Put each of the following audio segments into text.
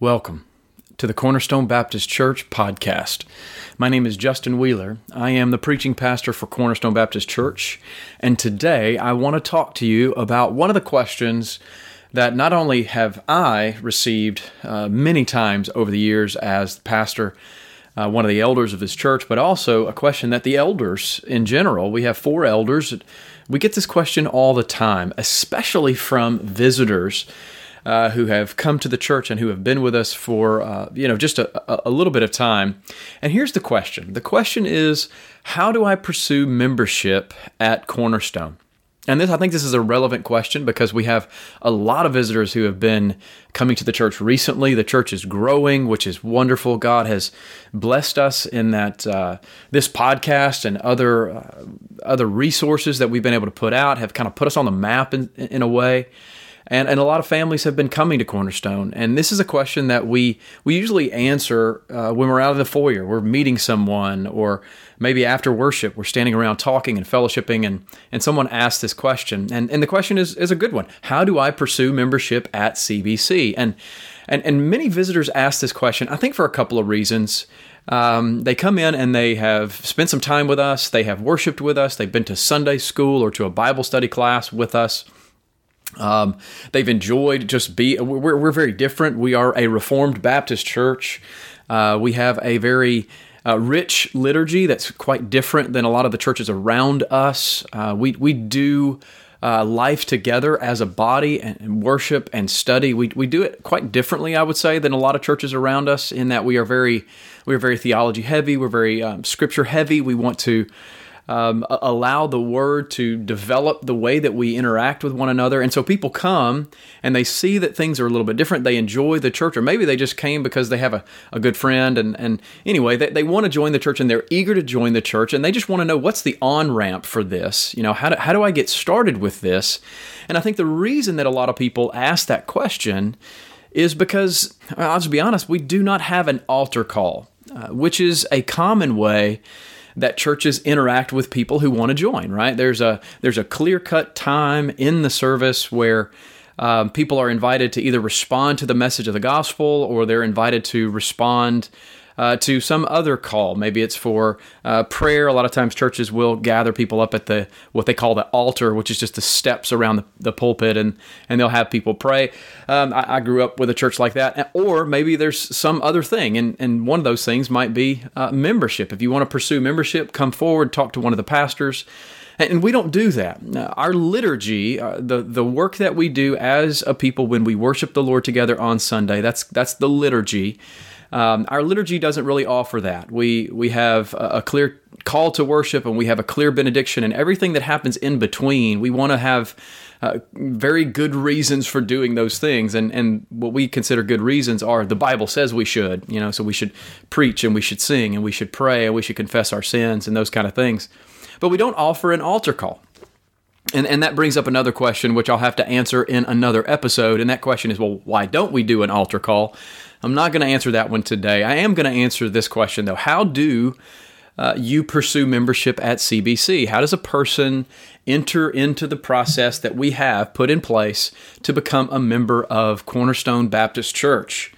Welcome to the Cornerstone Baptist Church podcast. My name is Justin Wheeler. I am the preaching pastor for Cornerstone Baptist Church, and today I want to talk to you about one of the questions that not only have I received uh, many times over the years as pastor, uh, one of the elders of this church, but also a question that the elders in general, we have four elders, we get this question all the time, especially from visitors uh, who have come to the church and who have been with us for uh, you know just a, a little bit of time. And here's the question: the question is, how do I pursue membership at Cornerstone? And this, I think, this is a relevant question because we have a lot of visitors who have been coming to the church recently. The church is growing, which is wonderful. God has blessed us in that uh, this podcast and other uh, other resources that we've been able to put out have kind of put us on the map in, in a way and and a lot of families have been coming to Cornerstone. And this is a question that we we usually answer uh, when we're out of the foyer, we're meeting someone, or maybe after worship, we're standing around talking and fellowshipping, and and someone asks this question, and and the question is is a good one: How do I pursue membership at CBC? And and and many visitors ask this question, I think, for a couple of reasons. Um, they come in and they have spent some time with us. They have worshiped with us. They've been to Sunday school or to a Bible study class with us. Um, they've enjoyed just be. We're, we're very different. We are a Reformed Baptist church. Uh, we have a very uh, rich liturgy that's quite different than a lot of the churches around us. Uh, we we do. Uh, life together as a body and, worship and study. We, we do it quite differently, I would say, than a lot of churches around us. In that we are very we are very theology heavy. We're very um, scripture heavy. We want to um, allow the word to develop the way that we interact with one another. And so people come and they see that things are a little bit different. They enjoy the church, or maybe they just came because they have a, a good friend. And, and anyway, they, they want to join the church and they're eager to join the church and they just want to know what's the on ramp for this? You know, how do, how do I get started with this? And I think the reason that a lot of people ask that question is because, I'll just be honest, we do not have an altar call, uh, which is a common way that churches interact with people who want to join. Right? There's a there's a clear cut time in the service where. Um, people are invited to either respond to the message of the gospel or they're invited to respond uh, to some other call. Maybe it's for uh, prayer. A lot of times churches will gather people up at the what they call the altar, which is just the steps around the, the pulpit, and and they'll have people pray. Um, I, I, grew up with a church like that, or maybe there's some other thing, and and one of those things might be uh, membership. If you want to pursue membership, come forward, talk to one of the pastors. And we don't do that. Our liturgy, uh, the the work that we do as a people when we worship the Lord together on Sunday, that's that's the liturgy. Um, our liturgy doesn't really offer that. We we have a, clear call to worship, and we have a clear benediction, and everything that happens in between. We want to have uh, very good reasons for doing those things, and and what we consider good reasons are the Bible says we should. You know, so we should preach, and we should sing, and we should pray, and we should confess our sins, and those kind of things. But we don't offer an altar call. And, and that brings up another question, which I'll have to answer in another episode. And that question is, well, why don't we do an altar call? I'm not going to answer that one today. I am going to answer this question, though. How do uh, you pursue membership at CBC? How does a person enter into the process that we have put in place to become a member of Cornerstone Baptist Church?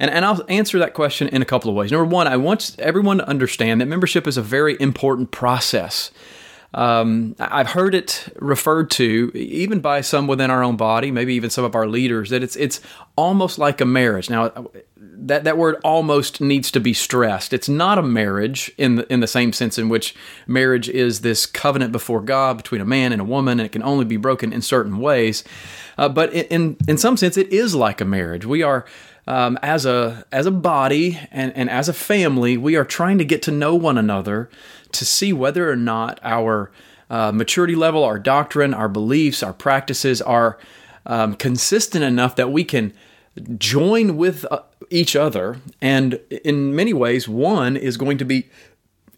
And, and I'll answer that question in a couple of ways. Number one, I want everyone to understand that membership is a very important process. Um, I've heard it referred to even by some within our own body, maybe even some of our leaders, that it's it's almost like a marriage. Now, that that word almost needs to be stressed. It's not a marriage in the, in the same sense in which marriage is this covenant before God between a man and a woman, and it can only be broken in certain ways. Uh, but in in some sense, it is like a marriage. We are. Um, as a as a body and, and as a family, we are trying to get to know one another to see whether or not our uh, maturity level, our doctrine, our beliefs, our practices are um, consistent enough that we can join with uh, each other. And in many ways, one is going to be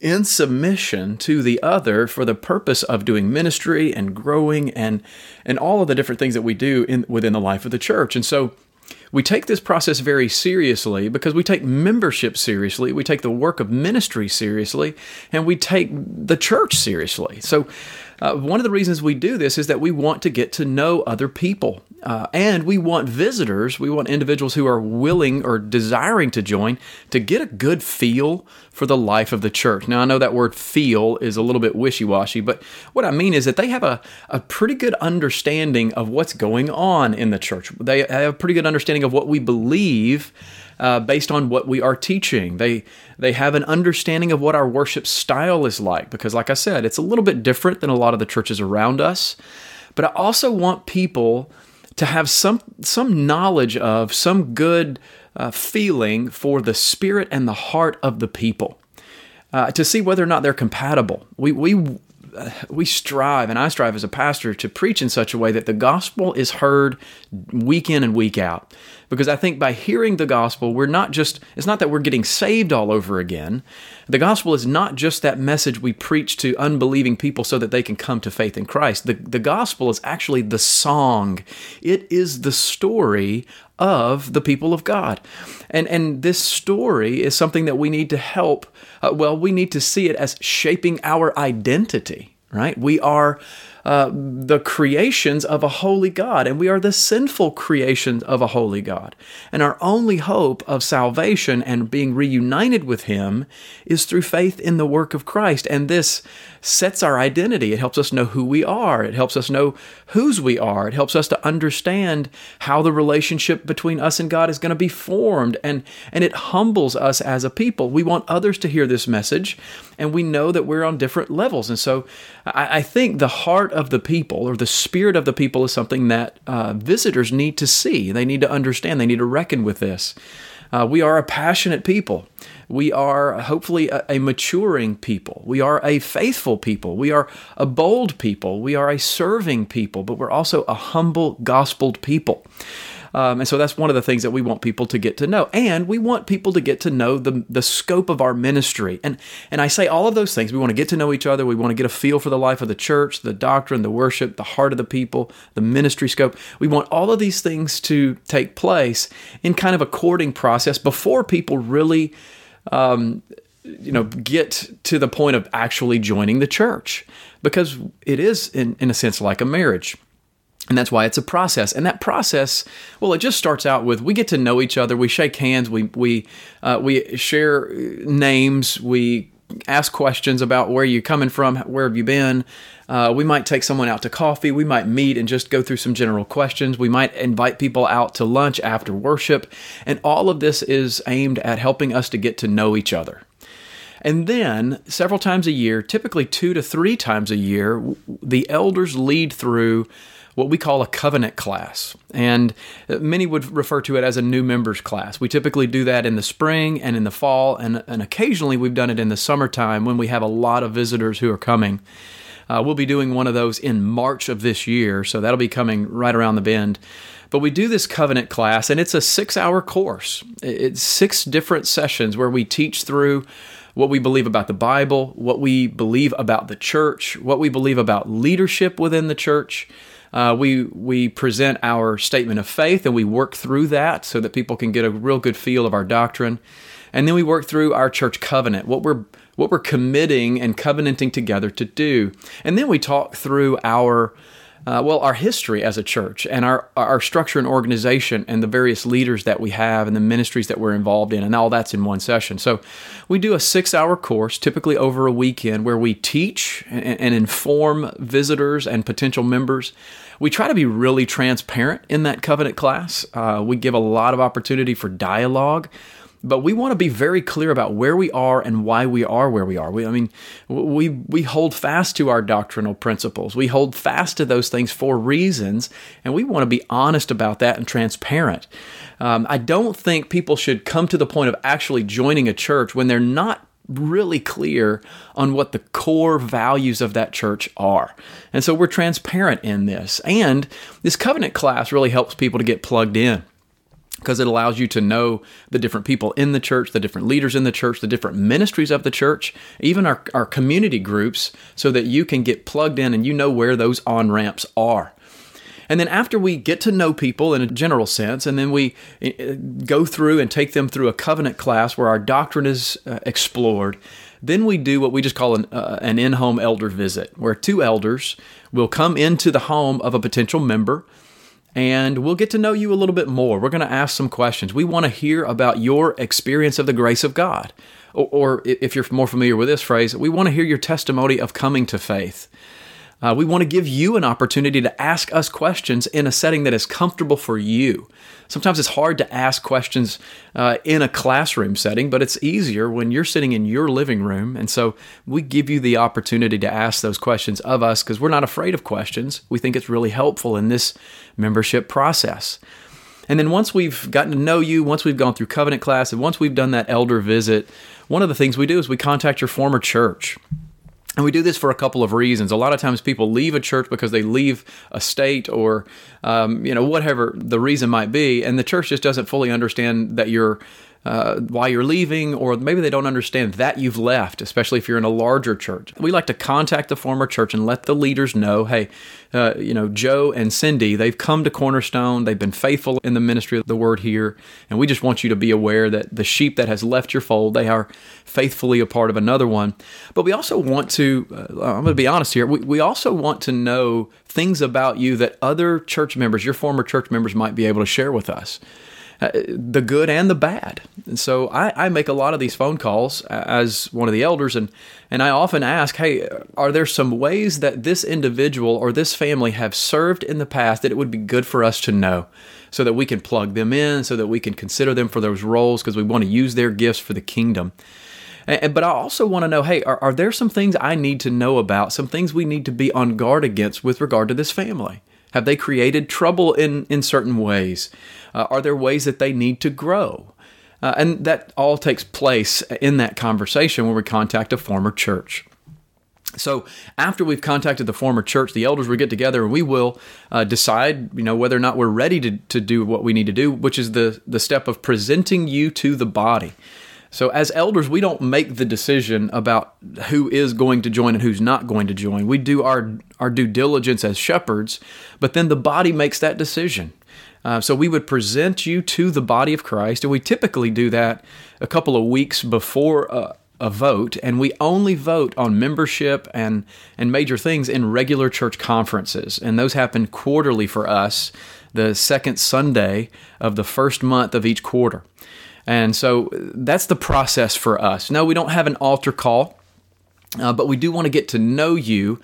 in submission to the other for the purpose of doing ministry and growing and and all of the different things that we do in within the life of the church. And so we take this process very seriously because we take membership seriously, we take the work of ministry seriously, and we take the church seriously. So, uh, one of the reasons we do this is that we want to get to know other people. Uh, and we want visitors, we want individuals who are willing or desiring to join to get a good feel for the life of the church. Now, I know that word feel is a little bit wishy washy, but what I mean is that they have a, a pretty good understanding of what's going on in the church. They have a pretty good understanding of what we believe. Uh, based on what we are teaching. They they have an understanding of what our worship style is like because, like I said, it's a little bit different than a lot of the churches around us. But I also want people to have some some knowledge of some good uh, feeling for the spirit and the heart of the people uh, to see whether or not they're compatible. We we we strive, and I strive as a pastor to preach in such a way that the gospel is heard week in and week out. Because I think by hearing the gospel, we're not just, it's not that we're getting saved all over again. The gospel is not just that message we preach to unbelieving people so that they can come to faith in Christ. The, the gospel is actually the song, it is the story of the people of God. And, and this story is something that we need to help uh, well, we need to see it as shaping our identity, right? We are uh, the creations of a holy God, and we are the sinful creations of a holy God. And our only hope of salvation and being reunited with Him is through faith in the work of Christ. And this sets our identity. It helps us know who we are, it helps us know whose we are, it helps us to understand how the relationship between us and God is going to be formed, and, and it humbles us as a people. We want others to hear this message, and we know that we're on different levels. And so I, I think the heart of the people or the spirit of the people is something that uh, visitors need to see. They need to understand. They need to reckon with this. Uh, we are a passionate people. We are hopefully a, a, maturing people. We are a faithful people. We are a bold people. We are a serving people, but we're also a humble, gospeled people. Um, and so that's one of the things that we want people to get to know. And we want people to get to know the, the scope of our ministry. And, and I say all of those things. We want to get to know each other. We want to get a feel for the life of the church, the doctrine, the worship, the heart of the people, the ministry scope. We want all of these things to take place in kind of a courting process before people really. Um, you know, get to the point of actually joining the church because it is, in, in a sense, like a marriage. And that's why it's a process. And that process, well, it just starts out with we get to know each other, we shake hands, we we uh, we share names, we ask questions about where you're coming from, where have you been. Uh, we might take someone out to coffee. We might meet and just go through some general questions. We might invite people out to lunch after worship. And all of this is aimed at helping us to get to know each other. And then, several times a year, typically two to three times a year, the elders lead through what we call a covenant class. And many would refer to it as a new members class. We typically do that in the spring and in the fall, and, and occasionally we've done it in the summertime when we have a lot of visitors who are coming. Uh, we'll be doing one of those in March of this year, so that'll be coming right around the bend. But we do this covenant class, and it's a six hour course. It's six different sessions where we teach through what we believe about the Bible, what we believe about the church, what we believe about leadership within the church, uh, we we present our statement of faith and we work through that so that people can get a real good feel of our doctrine, and then we work through our church covenant, what we're what we're committing and covenanting together to do, and then we talk through our uh, well, our history as a church and our, our structure and organization and the various leaders that we have and the ministries that we're involved in, and all that's in one session. So we do a six hour course, typically over a weekend, where we teach and, and inform visitors and potential members. We try to be really transparent in that covenant class. Uh, we give a lot of opportunity for dialogue but we want to be very clear about where we are and why we are where we are. We, I mean, we we hold fast to our doctrinal principles. We hold fast to those things for reasons, and we want to be honest about that and transparent. Um, I don't think people should come to the point of actually joining a church when they're not really clear on what the core values of that church are. And so we're transparent in this. And this covenant class really helps people to get plugged in because it allows you to know the different people in the church, the different leaders in the church, the different ministries of the church, even our, our community groups, so that you can get plugged in and you know where those on ramps are. And then after we get to know people in a general sense, and then we eh, eh, go through and take them through a covenant class where our doctrine is uh, explored, then we do what we just call an, uh, an in home elder visit, where two elders will come into the home of a potential member and we'll get to know you a little bit more. We're going to ask some questions. We want to hear about your experience of the grace of God. Or, or if you're more familiar with this phrase, we want to hear your testimony of coming to faith. Uh, we want to give you an opportunity to ask us questions in a setting that is comfortable for you. Sometimes it's hard to ask questions uh, in a classroom setting, but it's easier when you're sitting in your living room. And so we give you the opportunity to ask those questions of us because we're not afraid of questions. We think it's really helpful in this membership process. And then once we've gotten to know you, once we've gone through covenant class, and once we've done that elder visit, one of the things we do is we contact your former church. And we do this for a couple of reasons. A lot of times people leave a church because they leave a state or, um, you know, whatever the reason might be, and the church just doesn't fully understand that you're uh, why you're leaving, or maybe they don't understand that you've left, especially if you're in a larger church. We like to contact the former church and let the leaders know, hey, uh, you know, Joe and Cindy, they've come to Cornerstone, they've been faithful in the ministry of the word here, and we just want you to be aware that the sheep that has left your fold, they are faithfully a part of another one. But we also want to, uh, I'm going to be honest here, we, we also want to know things about you that other church members, your former church members, might be able to share with us. Uh, the good and the bad. And so I, I, make a lot of these phone calls as one of the elders, and, and I often ask, hey, are there some ways that this individual or this family have served in the past that it would be good for us to know? So that we can plug them in, so that we can consider them for those roles, because we want to use their gifts for the kingdom. And, but I also want to know hey, are, are there some things I need to know about, some things we need to be on guard against with regard to this family? Have they created trouble in, in certain ways? Uh, are there ways that they need to grow? Uh, and that all takes place in that conversation when we contact a former church. So after we've contacted the former church, the elders will get together and we will uh, decide, you know, whether or not we're ready to, to do what we need to do, which is the, the step of presenting you to the body. So, as elders, we don't make the decision about who is going to join and who's not going to join. We do our, our due diligence as shepherds, but then the body makes that decision. Uh, so, we would present you to the body of Christ, and we typically do that a couple of weeks before a, a vote, and we only vote on membership and, and major things in regular church conferences, and those happen quarterly for us, the second Sunday of the first month of each quarter. And so that's the process for us. No, we don't have an altar call, uh, but we do want to get to know you.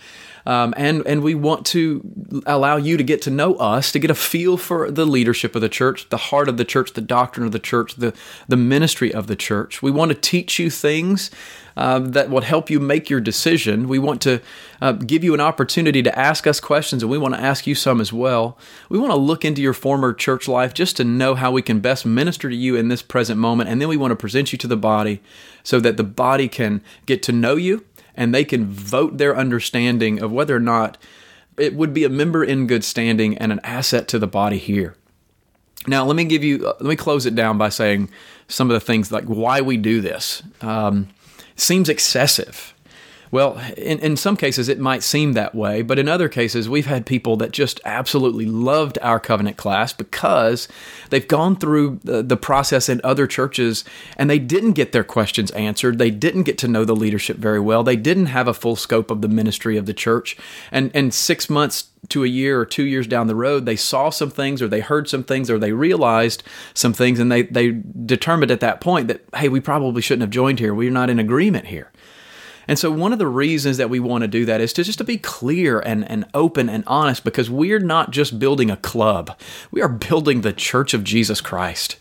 Um, and and we want to allow you to get to know us, to get a feel for the leadership of the church, the heart of the church, the doctrine of the church, the the ministry of the church. We want to teach you things uh, that will help you make your decision. We want to uh, give you an opportunity to ask us questions, and we want to ask you some as well. We want to look into your former church life just to know how we can best minister to you in this present moment, and then we want to present you to the body so that the body can get to know you and they can vote their understanding of whether or not it would be a member in good standing and an asset to the body here. Now, let me give you, let me close it down by saying some of the things like why we do this. Um, seems excessive. Well, in, in some cases, it might seem that way, but in other cases, we've had people that just absolutely loved our covenant class because they've gone through the, the process in other churches and they didn't get their questions answered. They didn't get to know the leadership very well. They didn't have a full scope of the ministry of the church. And, and six months to a year or two years down the road, they saw some things or they heard some things or they realized some things and they, they determined at that point that, hey, we probably shouldn't have joined here. We're not in agreement here. And so one of the reasons that we want to do that is to just to be clear and, and open and honest because we're not just building a club. We are building the church of Jesus Christ.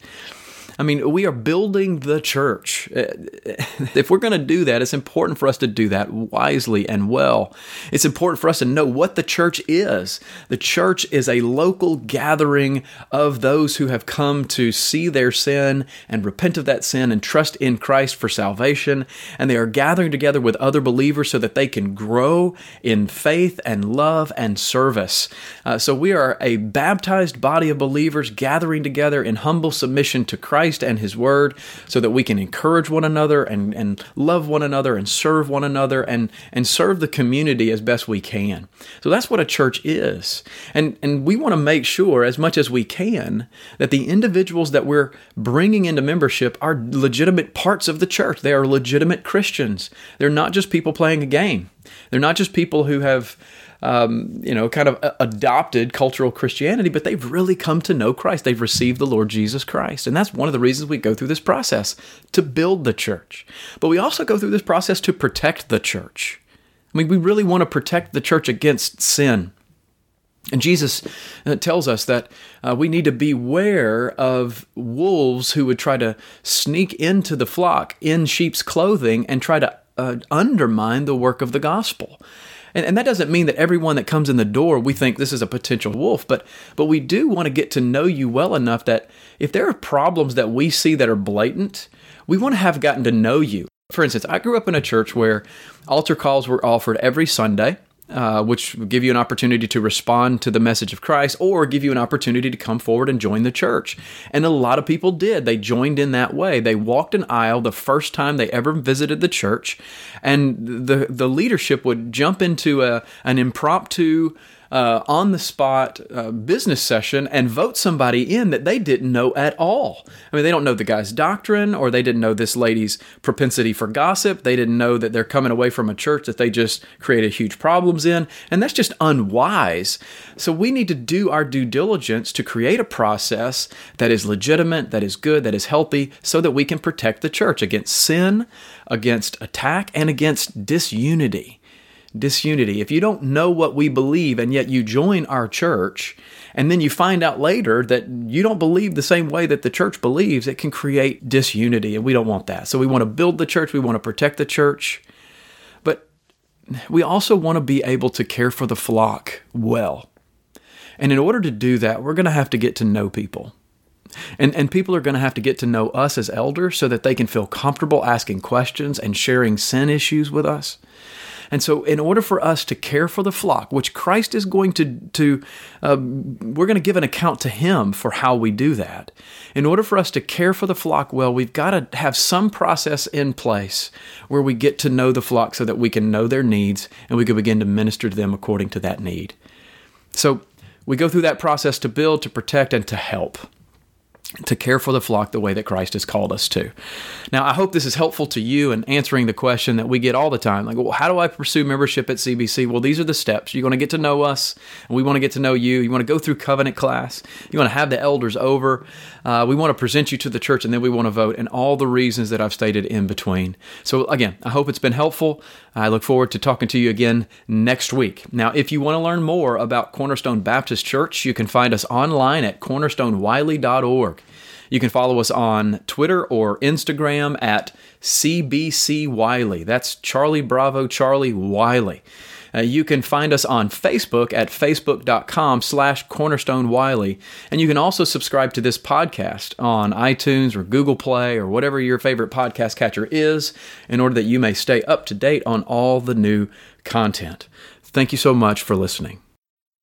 I mean, we are building the church. If we're going to do that, it's important for us to do that wisely and well. It's important for us to know what the church is. The church is a local gathering of those who have come to see their sin and repent of that sin and trust in Christ for salvation. And they are gathering together with other believers so that they can grow in faith and love and service. Uh, so we are a baptized body of believers gathering together in humble submission to Christ Christ and His Word so that we can encourage one another and, and love one another and serve one another and, and serve the community as best we can. So that's what a church is. And, and we want to make sure, as much as we can, that the individuals that we're bringing into membership are legitimate parts of the church. They are legitimate Christians. They're not just people playing a game. They're not just people who have um, you know, kind of adopted cultural Christianity, but they've really come to know Christ. They've received the Lord Jesus Christ. And that's one of the reasons we go through this process to build the church. But we also go through this process to protect the church. I mean, we really want to protect the church against sin. And Jesus uh, tells us that uh, we need to beware of wolves who would try to sneak into the flock in sheep's clothing and try to uh, undermine the work of the gospel. And, and that doesn't mean that everyone that comes in the door, we think this is a potential wolf, but, but we do want to get to know you well enough that if there are problems that we see that are blatant, we want to have gotten to know you. For instance, I grew up in a church where altar calls were offered every Sunday uh, which give you an opportunity to respond to the message of Christ or give you an opportunity to come forward and join the church. And a lot of people did. They joined in that way. They walked an aisle the first time they ever visited the church, and the, the leadership would jump into a, an impromptu uh, on the spot uh, business session and vote somebody in that they didn't know at all. I mean, they don't know the guy's doctrine or they didn't know this lady's propensity for gossip. They didn't know that they're coming away from a church that they just created huge problems in. And that's just unwise. So we need to do our due diligence to create a process that is legitimate, that is good, that is healthy, so that we can protect the church against sin, against attack, and against disunity disunity. If you don't know what we believe and yet you join our church, and then you find out later that you don't believe the same way that the church believes, it can create disunity, and we don't want that. So we want to build the church, we want to protect the church, but we also want to be able to care for the flock well. And in order to do that, we're going to have to get to know people. And, and people are going to have to get to know us as elders so that they can feel comfortable asking questions and sharing sin issues with us. And so, in order for us to care for the flock, which Christ is going to, to uh, we're going to give an account to Him for how we do that. In order for us to care for the flock well, we've got to have some process in place where we get to know the flock so that we can know their needs and we can begin to minister to them according to that need. So, we go through that process to build, to protect, and to help to care for the flock the way that Christ has called us to. Now, I hope this is helpful to you in answering the question that we get all the time like, well, how do I pursue membership at CBC? Well, these are the steps. You're going to get to know us, and we want to get to know you. You want to go through covenant class, you want to have the elders over. Uh, we want to present you to the church, and then we want to vote, and all the reasons that I've stated in between. So, again, I hope it's been helpful. I look forward to talking to you again next week. Now, if you want to learn more about Cornerstone Baptist Church, you can find us online at cornerstonewiley.org. You can follow us on Twitter or Instagram at CBC Wiley. That's Charlie Bravo Charlie Wiley. Uh, you can find us on Facebook at facebook.com slash cornerstone wiley. And you can also subscribe to this podcast on iTunes or Google Play or whatever your favorite podcast catcher is in order that you may stay up to date on all the new content. Thank you so much for listening.